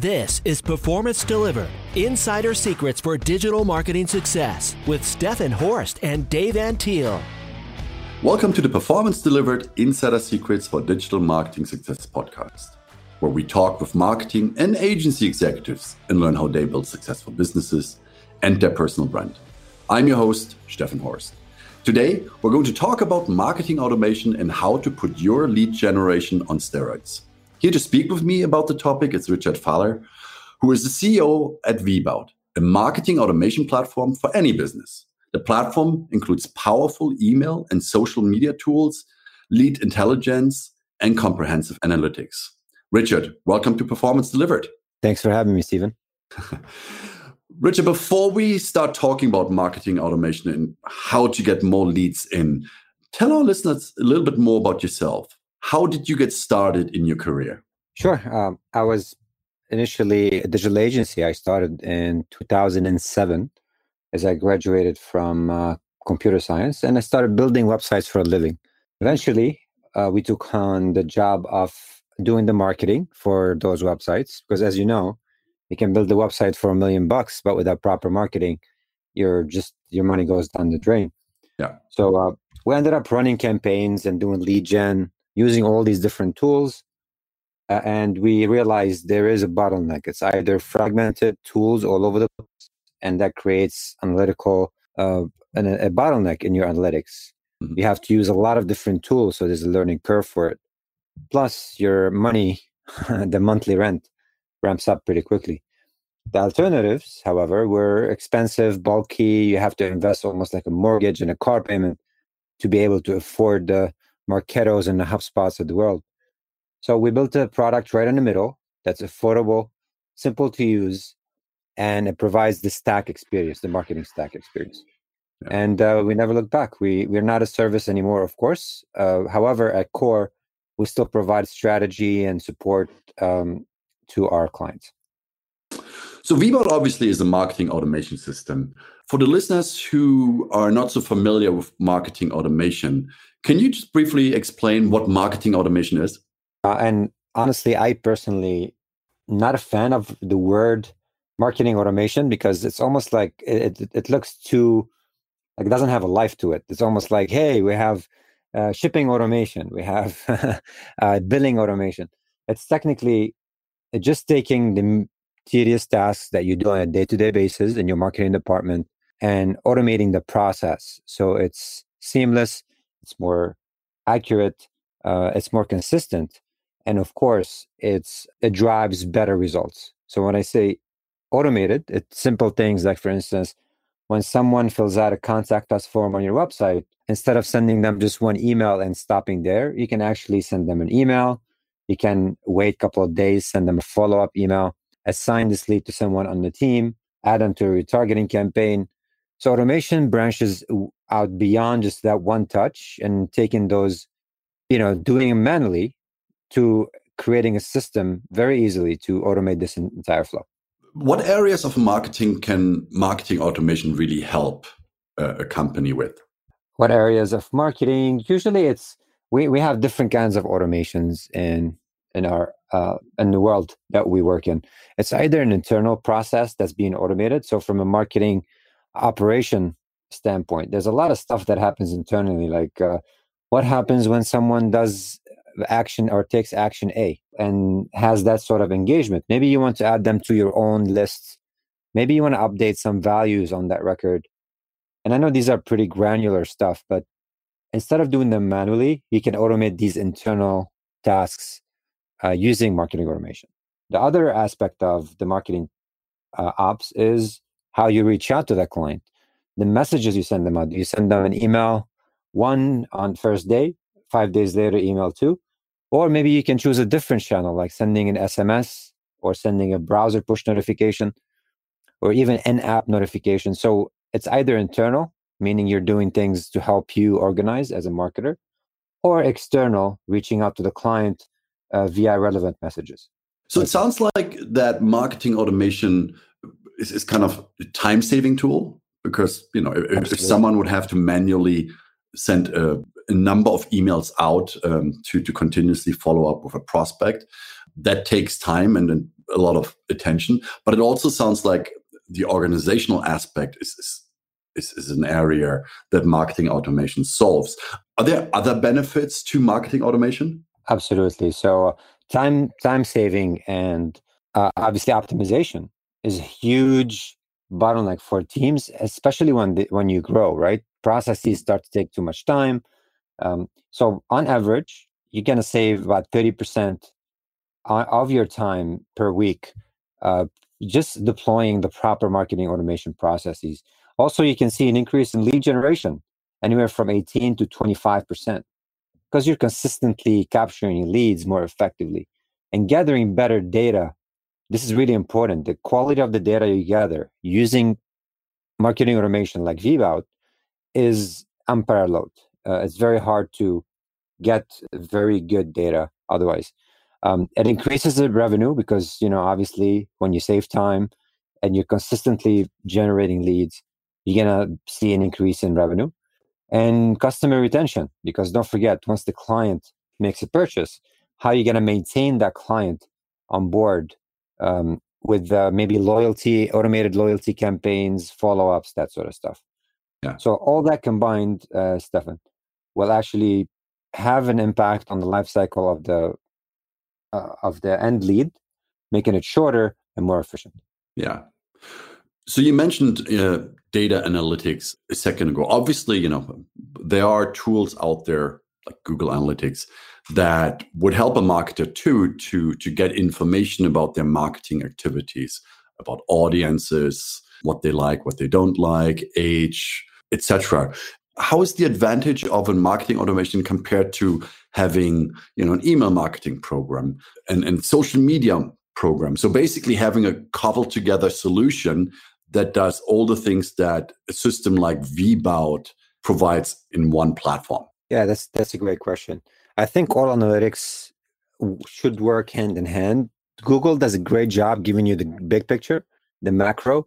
This is Performance Delivered Insider Secrets for Digital Marketing Success with Stefan Horst and Dave Antil. Welcome to the Performance Delivered Insider Secrets for Digital Marketing Success podcast, where we talk with marketing and agency executives and learn how they build successful businesses and their personal brand. I'm your host, Stefan Horst. Today, we're going to talk about marketing automation and how to put your lead generation on steroids. Here to speak with me about the topic is Richard Fallah, who is the CEO at Vbout, a marketing automation platform for any business. The platform includes powerful email and social media tools, lead intelligence, and comprehensive analytics. Richard, welcome to Performance Delivered. Thanks for having me, Stephen. Richard, before we start talking about marketing automation and how to get more leads in, tell our listeners a little bit more about yourself. How did you get started in your career? Sure. Um, I was initially a digital agency. I started in 2007 as I graduated from uh, computer science and I started building websites for a living. Eventually, uh, we took on the job of doing the marketing for those websites because, as you know, you can build a website for a million bucks, but without proper marketing, you're just your money goes down the drain. Yeah. So uh, we ended up running campaigns and doing lead gen using all these different tools. Uh, and we realized there is a bottleneck. It's either fragmented tools all over the place, and that creates analytical uh, an, a bottleneck in your analytics. Mm-hmm. You have to use a lot of different tools, so there's a learning curve for it. Plus, your money, the monthly rent, ramps up pretty quickly. The alternatives, however, were expensive, bulky. You have to invest almost like a mortgage and a car payment to be able to afford the Marketos and the HubSpots of the world. So we built a product right in the middle that's affordable, simple to use, and it provides the stack experience, the marketing stack experience. Yeah. And uh, we never look back. We we're not a service anymore, of course. Uh, however, at core, we still provide strategy and support um, to our clients. So Vbout obviously is a marketing automation system. For the listeners who are not so familiar with marketing automation, can you just briefly explain what marketing automation is? Uh, and honestly, I personally not a fan of the word marketing automation because it's almost like it, it, it looks too like it doesn't have a life to it. It's almost like, hey, we have uh, shipping automation, we have uh, billing automation. It's technically just taking the tedious tasks that you do on a day-to-day basis in your marketing department and automating the process so it's seamless it's more accurate, uh, it's more consistent, and of course, it's it drives better results. So when I say automated, it's simple things like, for instance, when someone fills out a contact us form on your website, instead of sending them just one email and stopping there, you can actually send them an email. You can wait a couple of days, send them a follow up email, assign this lead to someone on the team, add them to a retargeting campaign. So automation branches out beyond just that one touch and taking those, you know, doing it manually to creating a system very easily to automate this entire flow. What areas of marketing can marketing automation really help uh, a company with? What areas of marketing? Usually, it's we we have different kinds of automations in in our uh, in the world that we work in. It's either an internal process that's being automated. So, from a marketing operation standpoint. There's a lot of stuff that happens internally, like uh, what happens when someone does action or takes action A and has that sort of engagement. Maybe you want to add them to your own list. Maybe you want to update some values on that record. And I know these are pretty granular stuff, but instead of doing them manually, you can automate these internal tasks uh, using marketing automation. The other aspect of the marketing uh, ops is how you reach out to that client the messages you send them out. You send them an email one on first day, five days later, email two. Or maybe you can choose a different channel, like sending an SMS or sending a browser push notification or even an app notification. So it's either internal, meaning you're doing things to help you organize as a marketer, or external, reaching out to the client uh, via relevant messages. So it sounds like that marketing automation is, is kind of a time saving tool because you know if, if, someone would have to manually send a, a number of emails out um, to to continuously follow up with a prospect that takes time and a lot of attention. But it also sounds like the organizational aspect is, is is, is an area that marketing automation solves. Are there other benefits to marketing automation? Absolutely. So time time saving and uh, obviously optimization is a huge bottleneck for teams, especially when the, when you grow. Right, processes start to take too much time. Um, so on average, you're going to save about thirty percent of your time per week uh, just deploying the proper marketing automation processes. Also, you can see an increase in lead generation, anywhere from 18 to 25%, because you're consistently capturing leads more effectively and gathering better data. This is really important. The quality of the data you gather using marketing automation like Vbout is unparalleled. Uh, it's very hard to get very good data otherwise. Um, it increases the revenue because you know obviously when you save time and you're consistently generating leads, you're gonna see an increase in revenue and customer retention because don't forget once the client makes a purchase how are you going to maintain that client on board um, with uh, maybe loyalty automated loyalty campaigns follow-ups that sort of stuff. Yeah. so all that combined uh, stefan will actually have an impact on the life cycle of the uh, of the end lead making it shorter and more efficient. Yeah. So you mentioned uh, data analytics a second ago. Obviously, you know there are tools out there like Google Analytics that would help a marketer too to to get information about their marketing activities, about audiences, what they like, what they don't like, age, etc. How is the advantage of a marketing automation compared to having you know an email marketing program and, and social media program? So basically having a cobbled together solution that does all the things that a system like Vbout provides in one platform? Yeah, that's that's a great question. I think all analytics should work hand in hand. Google does a great job giving you the big picture, the macro.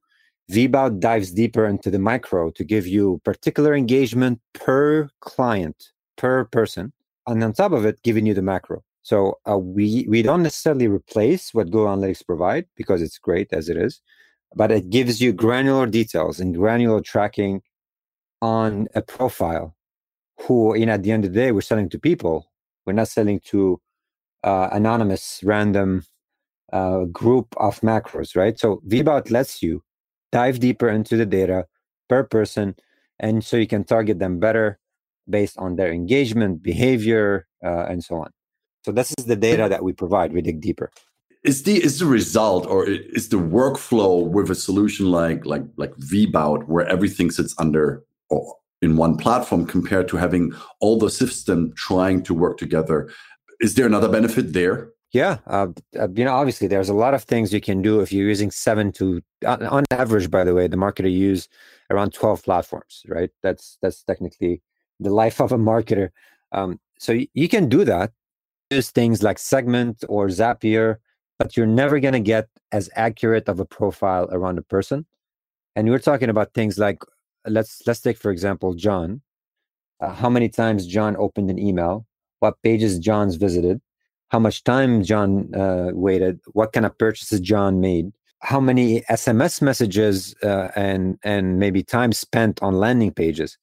Vbout dives deeper into the micro to give you particular engagement per client, per person, and on top of it, giving you the macro. So uh, we we don't necessarily replace what Google Analytics provide because it's great as it is, but it gives you granular details and granular tracking on a profile who you know at the end of the day we're selling to people. We're not selling to uh, anonymous random uh, group of macros right? So vbout lets you dive deeper into the data per person and so you can target them better based on their engagement behavior uh, and so on. So this is the data that we provide. We dig deeper is the is the result or is the workflow with a solution like like like vbout where everything sits under or in one platform compared to having all the system trying to work together is there another benefit there? Yeah uh, uh, you know obviously there's a lot of things you can do if you're using seven to on, average by the way the marketer use around 12 platforms right? That's that's technically the life of a marketer. Um, so y- you can do that. Use things like segment or zapier but you're never going to get as accurate of a profile around a person. And we're talking about things like let's let's take for example John. Uh, how many times John opened an email? What pages John's visited? How much time John uh, waited? What kind of purchases John made? How many SMS messages uh, and and maybe time spent on landing pages?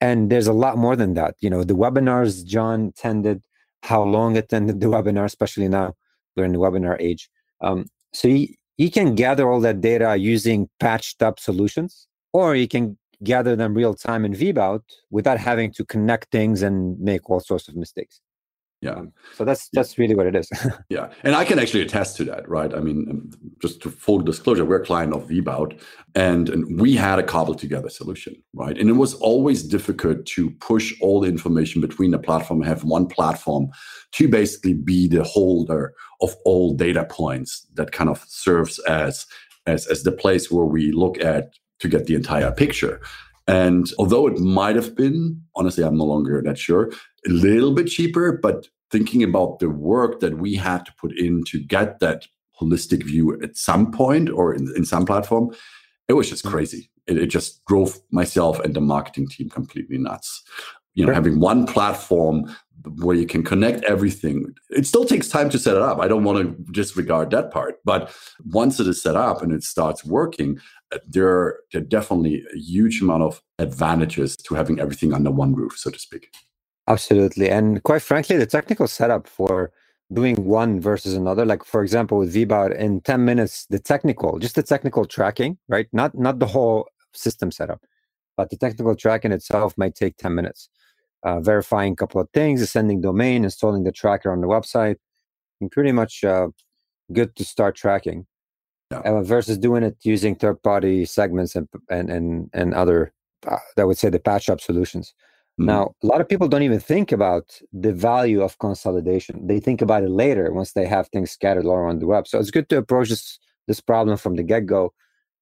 And there's a lot more than that. You know, the webinars John attended, how long attended the webinar, especially now we're in the webinar age. Um, so you, you can gather all that data using patched up solutions, or you can gather them real time in VBout without having to connect things and make all sorts of mistakes. Yeah. Um, so that's that's really what it is. yeah, and I can actually attest to that, right? I mean, um, just to full disclosure, we're a client of Vbout, and and we had a cobbled together solution, right? And it was always difficult to push all the information between the platform, have one platform to basically be the holder of all data points that kind of serves as as as the place where we look at to get the entire picture. And although it might have been, honestly, I'm no longer that sure, a little bit cheaper, but thinking about the work that we had to put in to get that holistic view at some point or in, in some platform, it was just mm. crazy. It, it, just drove myself and the marketing team completely nuts. You know, having one platform where you can connect everything. It still takes time to set it up. I don't want to disregard that part. But once it is set up and it starts working, there are, there are definitely a huge amount of advantages to having everything under one roof, so to speak. Absolutely. And quite frankly, the technical setup for doing one versus another, like for example with Vbout, in 10 minutes, the technical, just the technical tracking, right? Not not the whole system setup, but the technical tracking itself might take 10 minutes uh, verifying a couple of things, ascending domain, installing the tracker on the website, and pretty much uh, good to start tracking. Yeah. Uh, versus doing it using third-party segments and and and, and other, uh, that would say the patch up solutions. Mm-hmm. Now, a lot of people don't even think about the value of consolidation. They think about it later once they have things scattered all around the web. So it's good to approach this this problem from the get go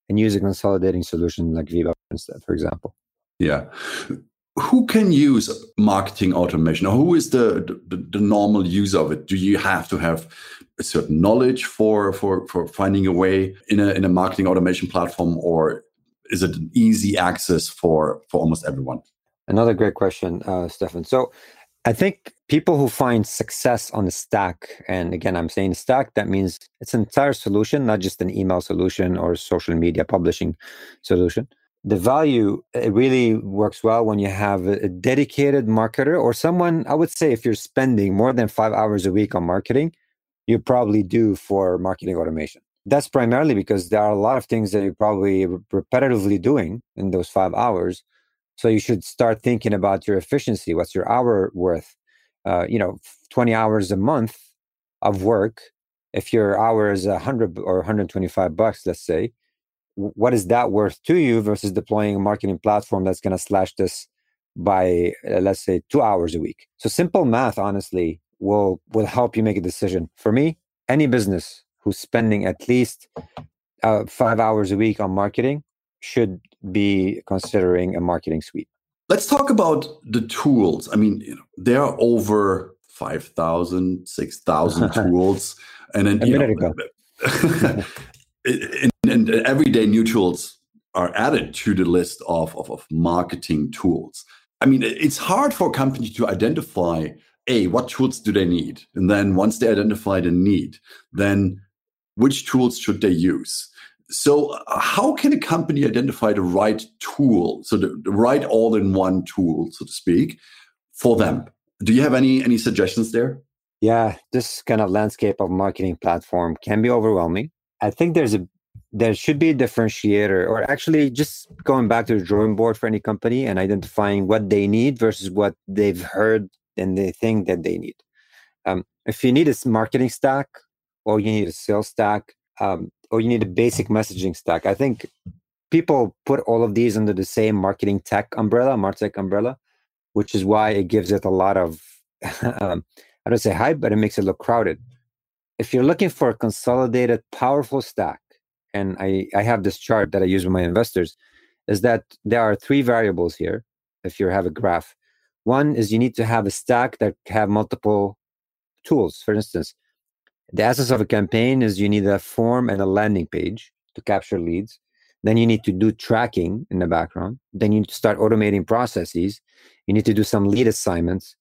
and use a consolidating solution like Vbout instead, for example. Yeah who can use marketing automation or who is the, the, the normal user of it do you have to have a certain knowledge for for for finding a way in a in a marketing automation platform or is it an easy access for for almost everyone? Another great question uh, stefan. So i think people who find success on the stack and again i'm saying stack that means it's an entire solution not just an email solution or social media publishing solution. The value it really works well when you have a dedicated marketer or someone i would say if you're spending more than five hours a week on marketing you probably do for marketing automation. That's primarily because there are a lot of things that you're probably repetitively doing in those five hours. So you should start thinking about your efficiency. What's your hour worth? Uh, you know 20 hours a month of work. If your hour is 100 or 125 bucks let's say what is that worth to you versus deploying a marketing platform that's going to slash this by uh, let's say two hours a week? So simple math honestly will will help you make a decision. For me any business who's spending at least uh, five hours a week on marketing should be considering a marketing suite. Let's talk about the tools. I mean you know, there are over 5000 6000 tools and then a minute know, ago. And, and everyday new tools are added to the list of, of, of marketing tools. I mean, it's hard for a company to identify a what tools do they need, and then once they identify the need, then which tools should they use? So, uh, how can a company identify the right tool, so the, the right all-in-one tool, so to speak, for them? Do you have any any suggestions there? Yeah, this kind of landscape of marketing platform can be overwhelming. I think there's a there should be a differentiator, or actually just going back to the drawing board for any company and identifying what they need versus what they've heard and they think that they need. Um, if you need a marketing stack, or you need a sales stack, um, or you need a basic messaging stack, I think people put all of these under the same marketing tech umbrella, martech umbrella, which is why it gives it a lot of um, I don't say hype, but it makes it look crowded if you're looking for a consolidated, powerful stack, and I, I have this chart that I use with my investors, is that there are three variables here. If you have a graph, one is you need to have a stack that have multiple tools. For instance, the essence of a campaign is you need a form and a landing page to capture leads. Then you need to do tracking in the background. Then you need to start automating processes. You need to do some lead assignments.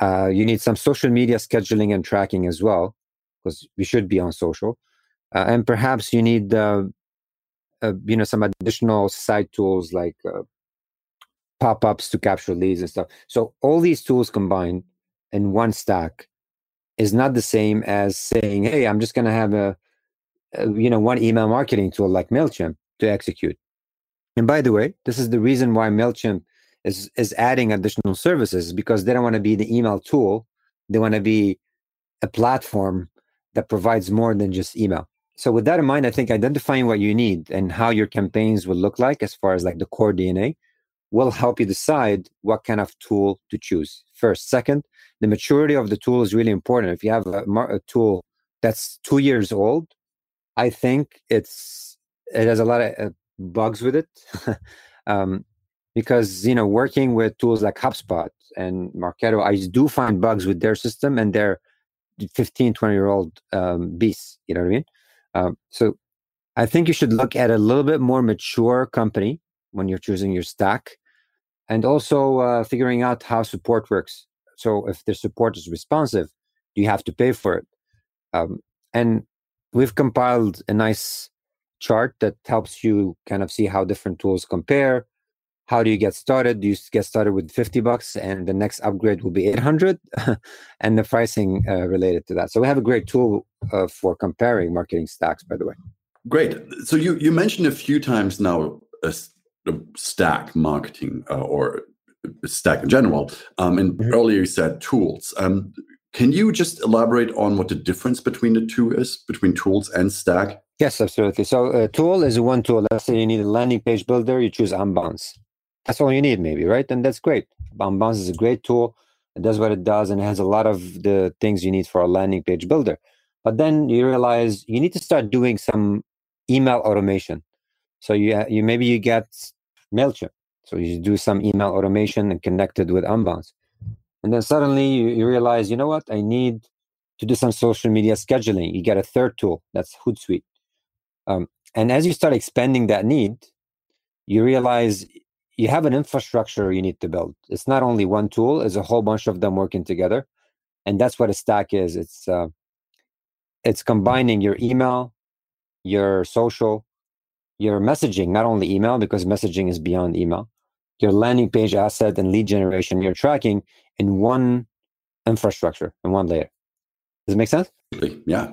Uh, you need some social media scheduling and tracking as well because we should be on social. Uh, and perhaps you need, uh, uh, you know, some additional side tools like uh, pop-ups to capture leads and stuff. So all these tools combined in one stack is not the same as saying, "Hey, I'm just going to have a, a, you know, one email marketing tool like Mailchimp to execute." And by the way, this is the reason why Mailchimp is is adding additional services because they don't want to be the email tool; they want to be a platform that provides more than just email. So with that in mind, I think identifying what you need and how your campaigns will look like as far as like the core DNA will help you decide what kind of tool to choose. First, second, the maturity of the tool is really important. If you have a, a tool that's two years old, I think it's it has a lot of uh, bugs with it. um, because you know working with tools like HubSpot and Marketo, I do find bugs with their system and their 15 20 year old um, beasts you know what i mean um, so i think you should look at a little bit more mature company when you're choosing your stack and also uh, figuring out how support works So if the support is responsive, you have to pay for it. Um, and we've compiled a nice chart that helps you kind of see how different tools compare. How do you get started? Do you get started with 50 bucks and the next upgrade will be 800 and the pricing uh, related to that. So we have a great tool uh, for comparing marketing stacks, by the way. Great. So you, you mentioned a few times now a stack marketing uh, or stack in general. Um, and mm-hmm. earlier you said tools. Um, can you just elaborate on what the difference between the two is, between tools and Stack? Yes, absolutely. So, a uh, tool is one tool. Let's say you need a landing page builder, you choose Unbounce. That's all you need, maybe, right? And that's great. Unbounce is a great tool. It does what it does and it has a lot of the things you need for a landing page builder. But then you realize you need to start doing some email automation. So you, you maybe you get Mailchimp. So you do some email automation and connect it with Unbounce. And then suddenly you, you realize, you know what, I need to do some social media scheduling. You get a third tool, that's Hootsuite. Um, and as you start expanding that need, you realize you have an infrastructure you need to build. It's not only one tool, it's a whole bunch of them working together. And that's what a stack is. It's uh, it's combining your email, your social, your messaging, not only email, because messaging is beyond email, your landing page asset and lead generation, your tracking, in one infrastructure in one layer. Does it make sense? Yeah.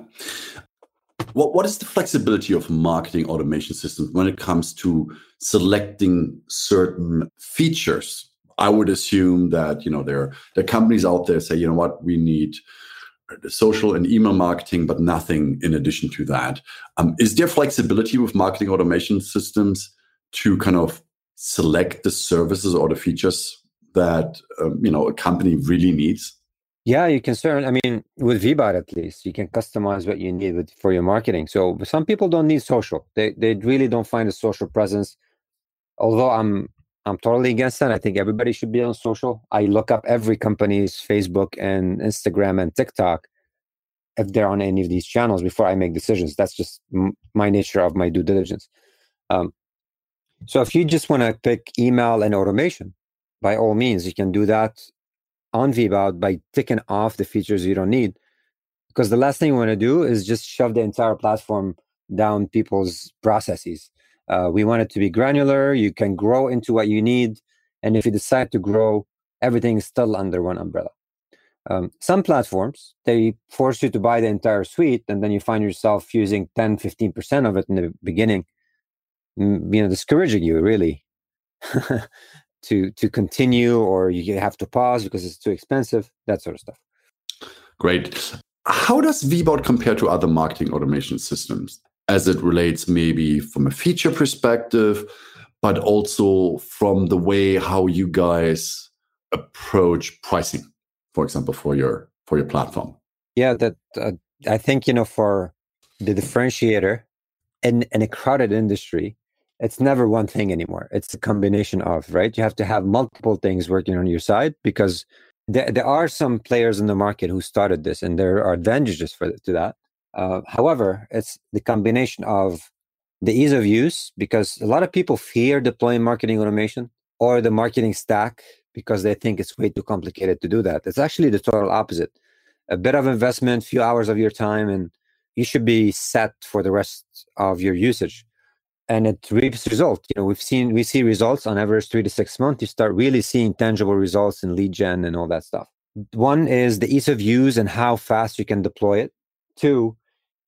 What what is the flexibility of marketing automation systems when it comes to selecting certain features? I would assume that you know there there are companies out there say you know what we need social and email marketing, but nothing in addition to that. Um, is there flexibility with marketing automation systems to kind of select the services or the features that um, you know a company really needs? Yeah, you can certainly. I mean, with Vbout at least, you can customize what you need with, for your marketing. So some people don't need social; they they really don't find a social presence. Although I'm I'm totally against that. I think everybody should be on social. I look up every company's Facebook and Instagram and TikTok if they're on any of these channels before I make decisions. That's just m- my nature of my due diligence. Um, so if you just want to pick email and automation, by all means, you can do that on Vbout by ticking off the features you don't need. Because the last thing you want to do is just shove the entire platform down people's processes. Uh, we want it to be granular. You can grow into what you need. And if you decide to grow, everything is still under one umbrella. Um, some platforms, they force you to buy the entire suite, and then you find yourself using 10, 15% of it in the beginning, you know, discouraging you really. to to continue or you have to pause because it's too expensive that sort of stuff great how does vbout compare to other marketing automation systems as it relates maybe from a feature perspective but also from the way how you guys approach pricing for example for your for your platform yeah that uh, i think you know for the differentiator in in a crowded industry it's never one thing anymore. It's a combination of, right? You have to have multiple things working on your side because there, there are some players in the market who started this and there are advantages for to that. Uh, however, it's the combination of the ease of use because a lot of people fear deploying marketing automation or the marketing stack because they think it's way too complicated to do that. It's actually the total opposite. A bit of investment, few hours of your time, and you should be set for the rest of your usage and it reaps results. You know, we've seen we see results on average three to six months. You start really seeing tangible results in lead gen and all that stuff. One is the ease of use and how fast you can deploy it. Two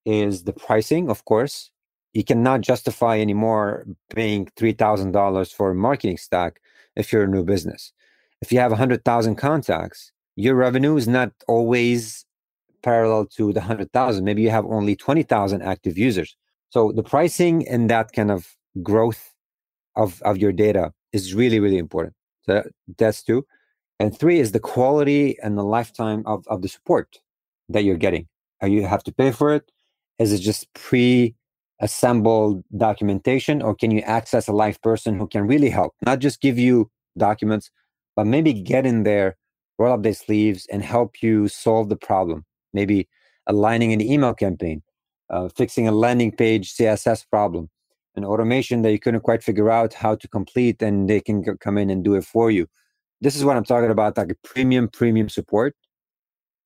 is the pricing, of course. You cannot justify anymore paying three thousand dollars for a marketing stack if you're a new business. If you have hundred thousand contacts, your revenue is not always parallel to the hundred thousand. Maybe you have only twenty thousand active users so the pricing and that kind of growth of, of your data is really, really important. So that's two. And three is the quality and the lifetime of, of the support that you're getting. You have to pay for it? Is it just pre assembled documentation or can you access a live person who can really help? Not just give you documents, but maybe get in there, roll up their sleeves and help you solve the problem. Maybe aligning an email campaign, uh, fixing a landing page CSS problem, an automation that you couldn't quite figure out how to complete, and they can come in and do it for you. this is what I'm talking about, like premium, premium support.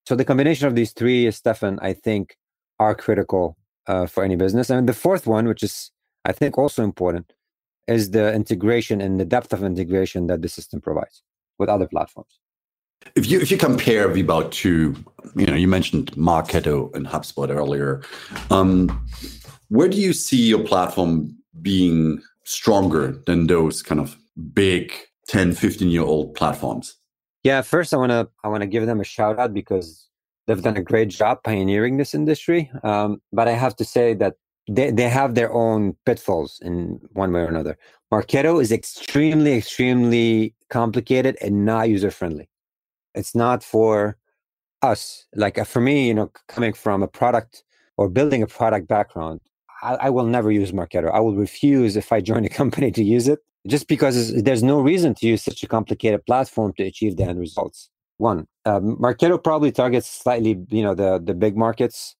So the combination of these three, Stefan, I think, are critical uh, for any business. And the fourth one, which is I think also important, is the integration and the depth of integration that the system provides with other platforms. If you if you compare Vbout to, you know, you mentioned Marketo and HubSpot earlier, um, where do you see your platform being stronger than those kind of big 10, 15 year old platforms? Yeah, first I want to I want to give them a shout out because they've done a great job pioneering this industry. Um, but I have to say that they, they have their own pitfalls in one way or another. Marketo is extremely, extremely complicated and not user friendly. It's not for us. Like uh, for me, you know, coming from a product or building a product background, I, I will never use Marketo. I will refuse if I join a company to use it just because there's no reason to use such a complicated platform to achieve the end results. One, um, Marketo probably targets slightly, you know, the the big markets,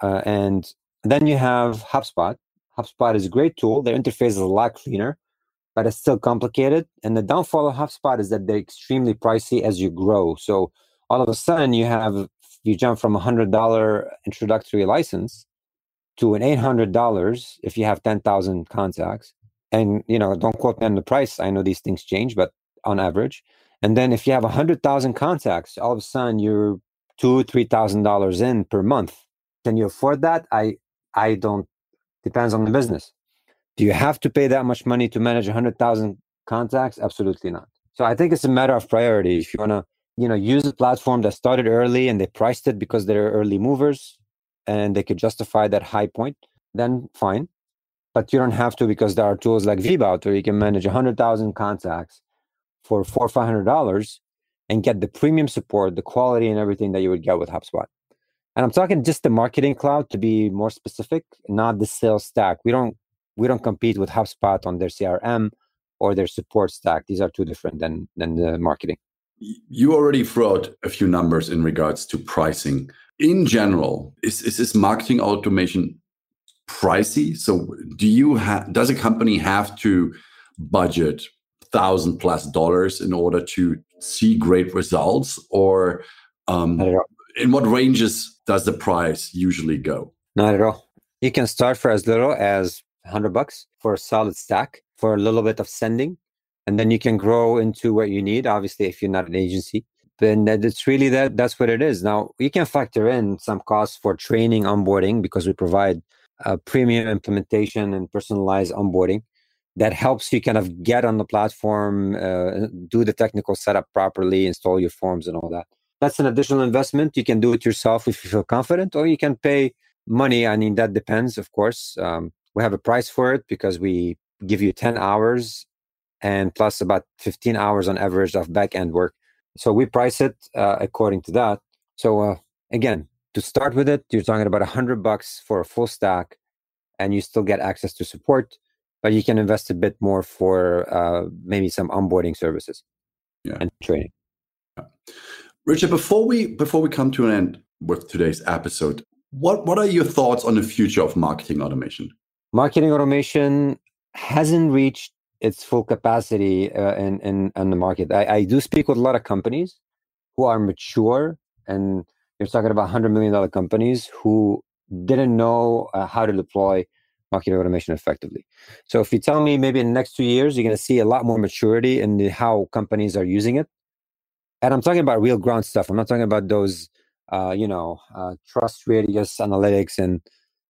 uh, and then you have HubSpot. HubSpot is a great tool. Their interface is a lot cleaner, but it's still complicated. And the downfall of HubSpot is that they're extremely pricey as you grow. So all of a sudden you have you jump from a hundred dollar introductory license to an eight hundred dollars if you have ten thousand contacts. And you know, don't quote me on the price. I know these things change, but on average. And then if you have a hundred thousand contacts, all of a sudden you're two, three thousand dollars in per month. Can you afford that? I I don't. Depends on the business. Do you have to pay that much money to manage 100,000 contacts? Absolutely not. So I think it's a matter of priority. If you want to, you know, use a platform that started early and they priced it because they're early movers and they could justify that high point, then fine. But you don't have to because there are tools like Vbout where you can manage 100,000 contacts for four or five hundred dollars and get the premium support, the quality, and everything that you would get with HubSpot. And I'm talking just the marketing cloud to be more specific, not the sales stack. We don't we don't compete with HubSpot on their CRM or their support stack. These are two different than than the marketing. You already threw out a few numbers in regards to pricing. In general, is, is this marketing automation pricey? So do you have does a company have to budget thousand plus dollars in order to see great results or um, in what ranges does the price usually go? Not at all. You can start for as little as 100 bucks for a solid stack for a little bit of sending. And then you can grow into what you need, obviously, if you're not an agency. Then it's really that that's what it is. Now, you can factor in some costs for training, onboarding, because we provide a premium implementation and personalized onboarding that helps you kind of get on the platform, uh, do the technical setup properly, install your forms and all that that's an additional investment. You can do it yourself if you feel confident, or you can pay money. I mean, that depends, of course. Um, we have a price for it because we give you 10 hours and plus about 15 hours on average of back end work. So we price it uh, according to that. So uh, again, to start with it, you're talking about a hundred bucks for a full stack, and you still get access to support, but you can invest a bit more for uh, maybe some onboarding services yeah. and training. Yeah. Richard, before we before we come to an end with today's episode, what what are your thoughts on the future of marketing automation? Marketing automation hasn't reached its full capacity uh, in, in in the market. I, I do speak with a lot of companies who are mature, and you're talking about hundred million dollar companies who didn't know uh, how to deploy marketing automation effectively. So if you tell me maybe in the next two years you're going to see a lot more maturity in the, how companies are using it, and I'm talking about real ground stuff. I'm not talking about those, uh, you know, uh, trust radius analytics and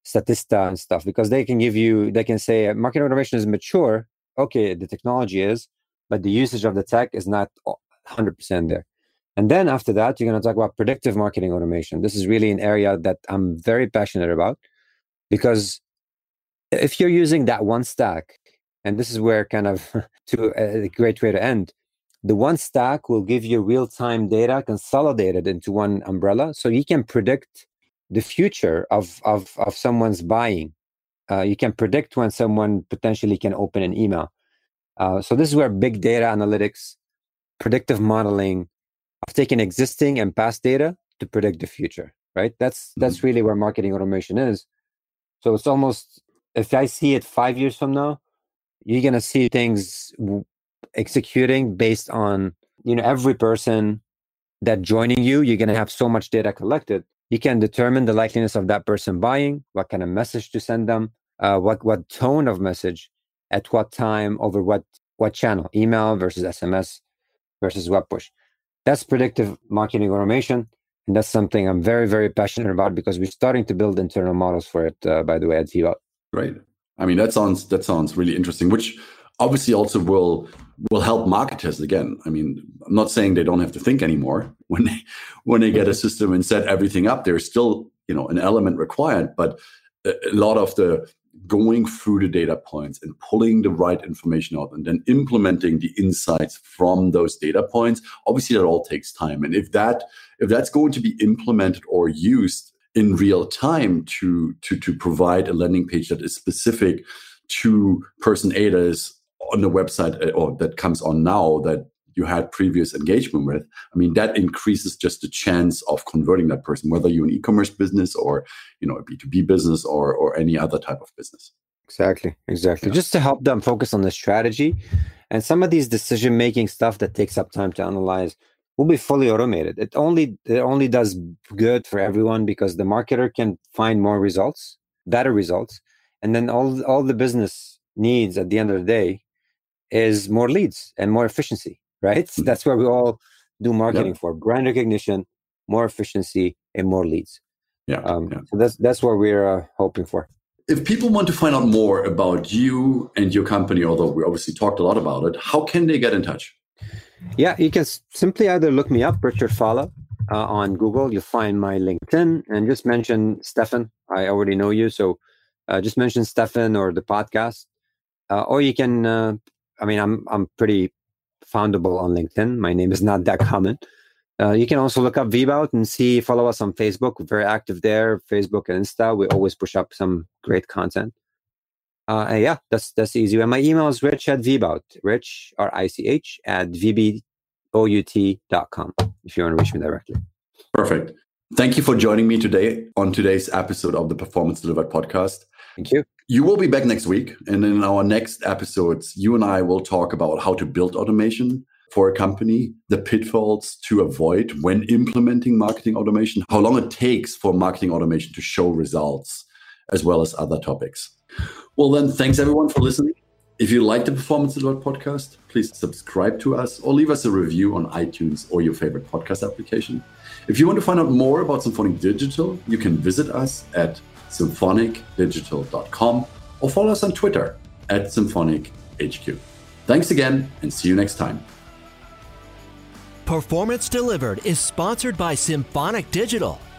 Statista and stuff because they can give you, they can say marketing automation is mature. Okay, the technology is, but the usage of the tech is not 100% there. And then after that, you're going to talk about predictive marketing automation. This is really an area that I'm very passionate about because if you're using that one stack, and this is where kind of to a great way to end, the one stack will give you real-time data consolidated into one umbrella so you can predict the future of of, of someone's buying. Uh, you can predict when someone potentially can open an email. Uh, so this is where big data analytics predictive modeling of taking existing and past data to predict the future right? That's mm-hmm. that's really where marketing automation is. So it's almost if i see it five years from now you're to see things executing based on you know every person that joining you, you're to have so much data collected. You can determine the likeliness of that person buying, what kind of message to send them, uh, what what tone of message, at what time, over what what channel, email versus SMS versus web push. That's predictive marketing automation. And that's something I'm very, very passionate about because we're starting to build internal models for it, uh, by the way, at Vbout. Great. I mean, that sounds that sounds really interesting, which obviously also will will help marketers again. I mean, I'm not saying they don't have to think anymore when they when they get a system and set everything up. There's still, you know, an element required, but a lot of the going through the data points and pulling the right information out and then implementing the insights from those data points obviously that all takes time and if that if that's going to be implemented or used in real time to to to provide a landing page that is specific to person a that is on the website uh, or that comes on now that you had previous engagement with. I mean that increases just the chance of converting that person whether you're an e-commerce business or you know a b2b business or or any other type of business. Exactly exactly. Yeah. just to help them focus on the strategy and some of these decision making stuff that takes up time to analyze will be fully automated it only it only does good for everyone because the marketer can find more results better results and then all all the business needs at the end of the day is more leads and more efficiency right? Mm-hmm. That's where we all do marketing yep. for brand recognition, more efficiency, and more leads. Yeah, um, yeah. So that's that's what we're uh, hoping for. If people want to find out more about you and your company, although we obviously talked a lot about it, how can they get in touch? Yeah, you can simply either look me up, Richard Fallah, uh, on Google. You'll find my LinkedIn and just mention Stefan. I already know you, so uh, just mention Stefan or the podcast. Uh, or you can, uh, I mean, I'm I'm pretty foundable on LinkedIn. My name is not that common. Uh, you can also look up Vbout and see, follow us on Facebook. We're very active there, Facebook and Insta. We always push up some great content. Uh, yeah, that's that's easy. And my email is rich at Vbout, rich, R I C H, at vbout.com if you want to reach me directly. Perfect. Thank you for joining me today on today's episode of the Performance Delivered podcast. Thank you. You will be back next week. And in our next episodes, you and I will talk about how to build automation for a company, the pitfalls to avoid when implementing marketing automation, how long it takes for marketing automation to show results, as well as other topics. Well, then, thanks everyone for listening. If you like the Performance Delivered podcast, please subscribe to us or leave us a review on iTunes or your favorite podcast application. If you want to find out more about Symphonic Digital, you can visit us at symphonicdigital.com or follow us on Twitter at SymphonicHQ. Thanks again and see you next time. Performance Delivered is sponsored by Symphonic Digital.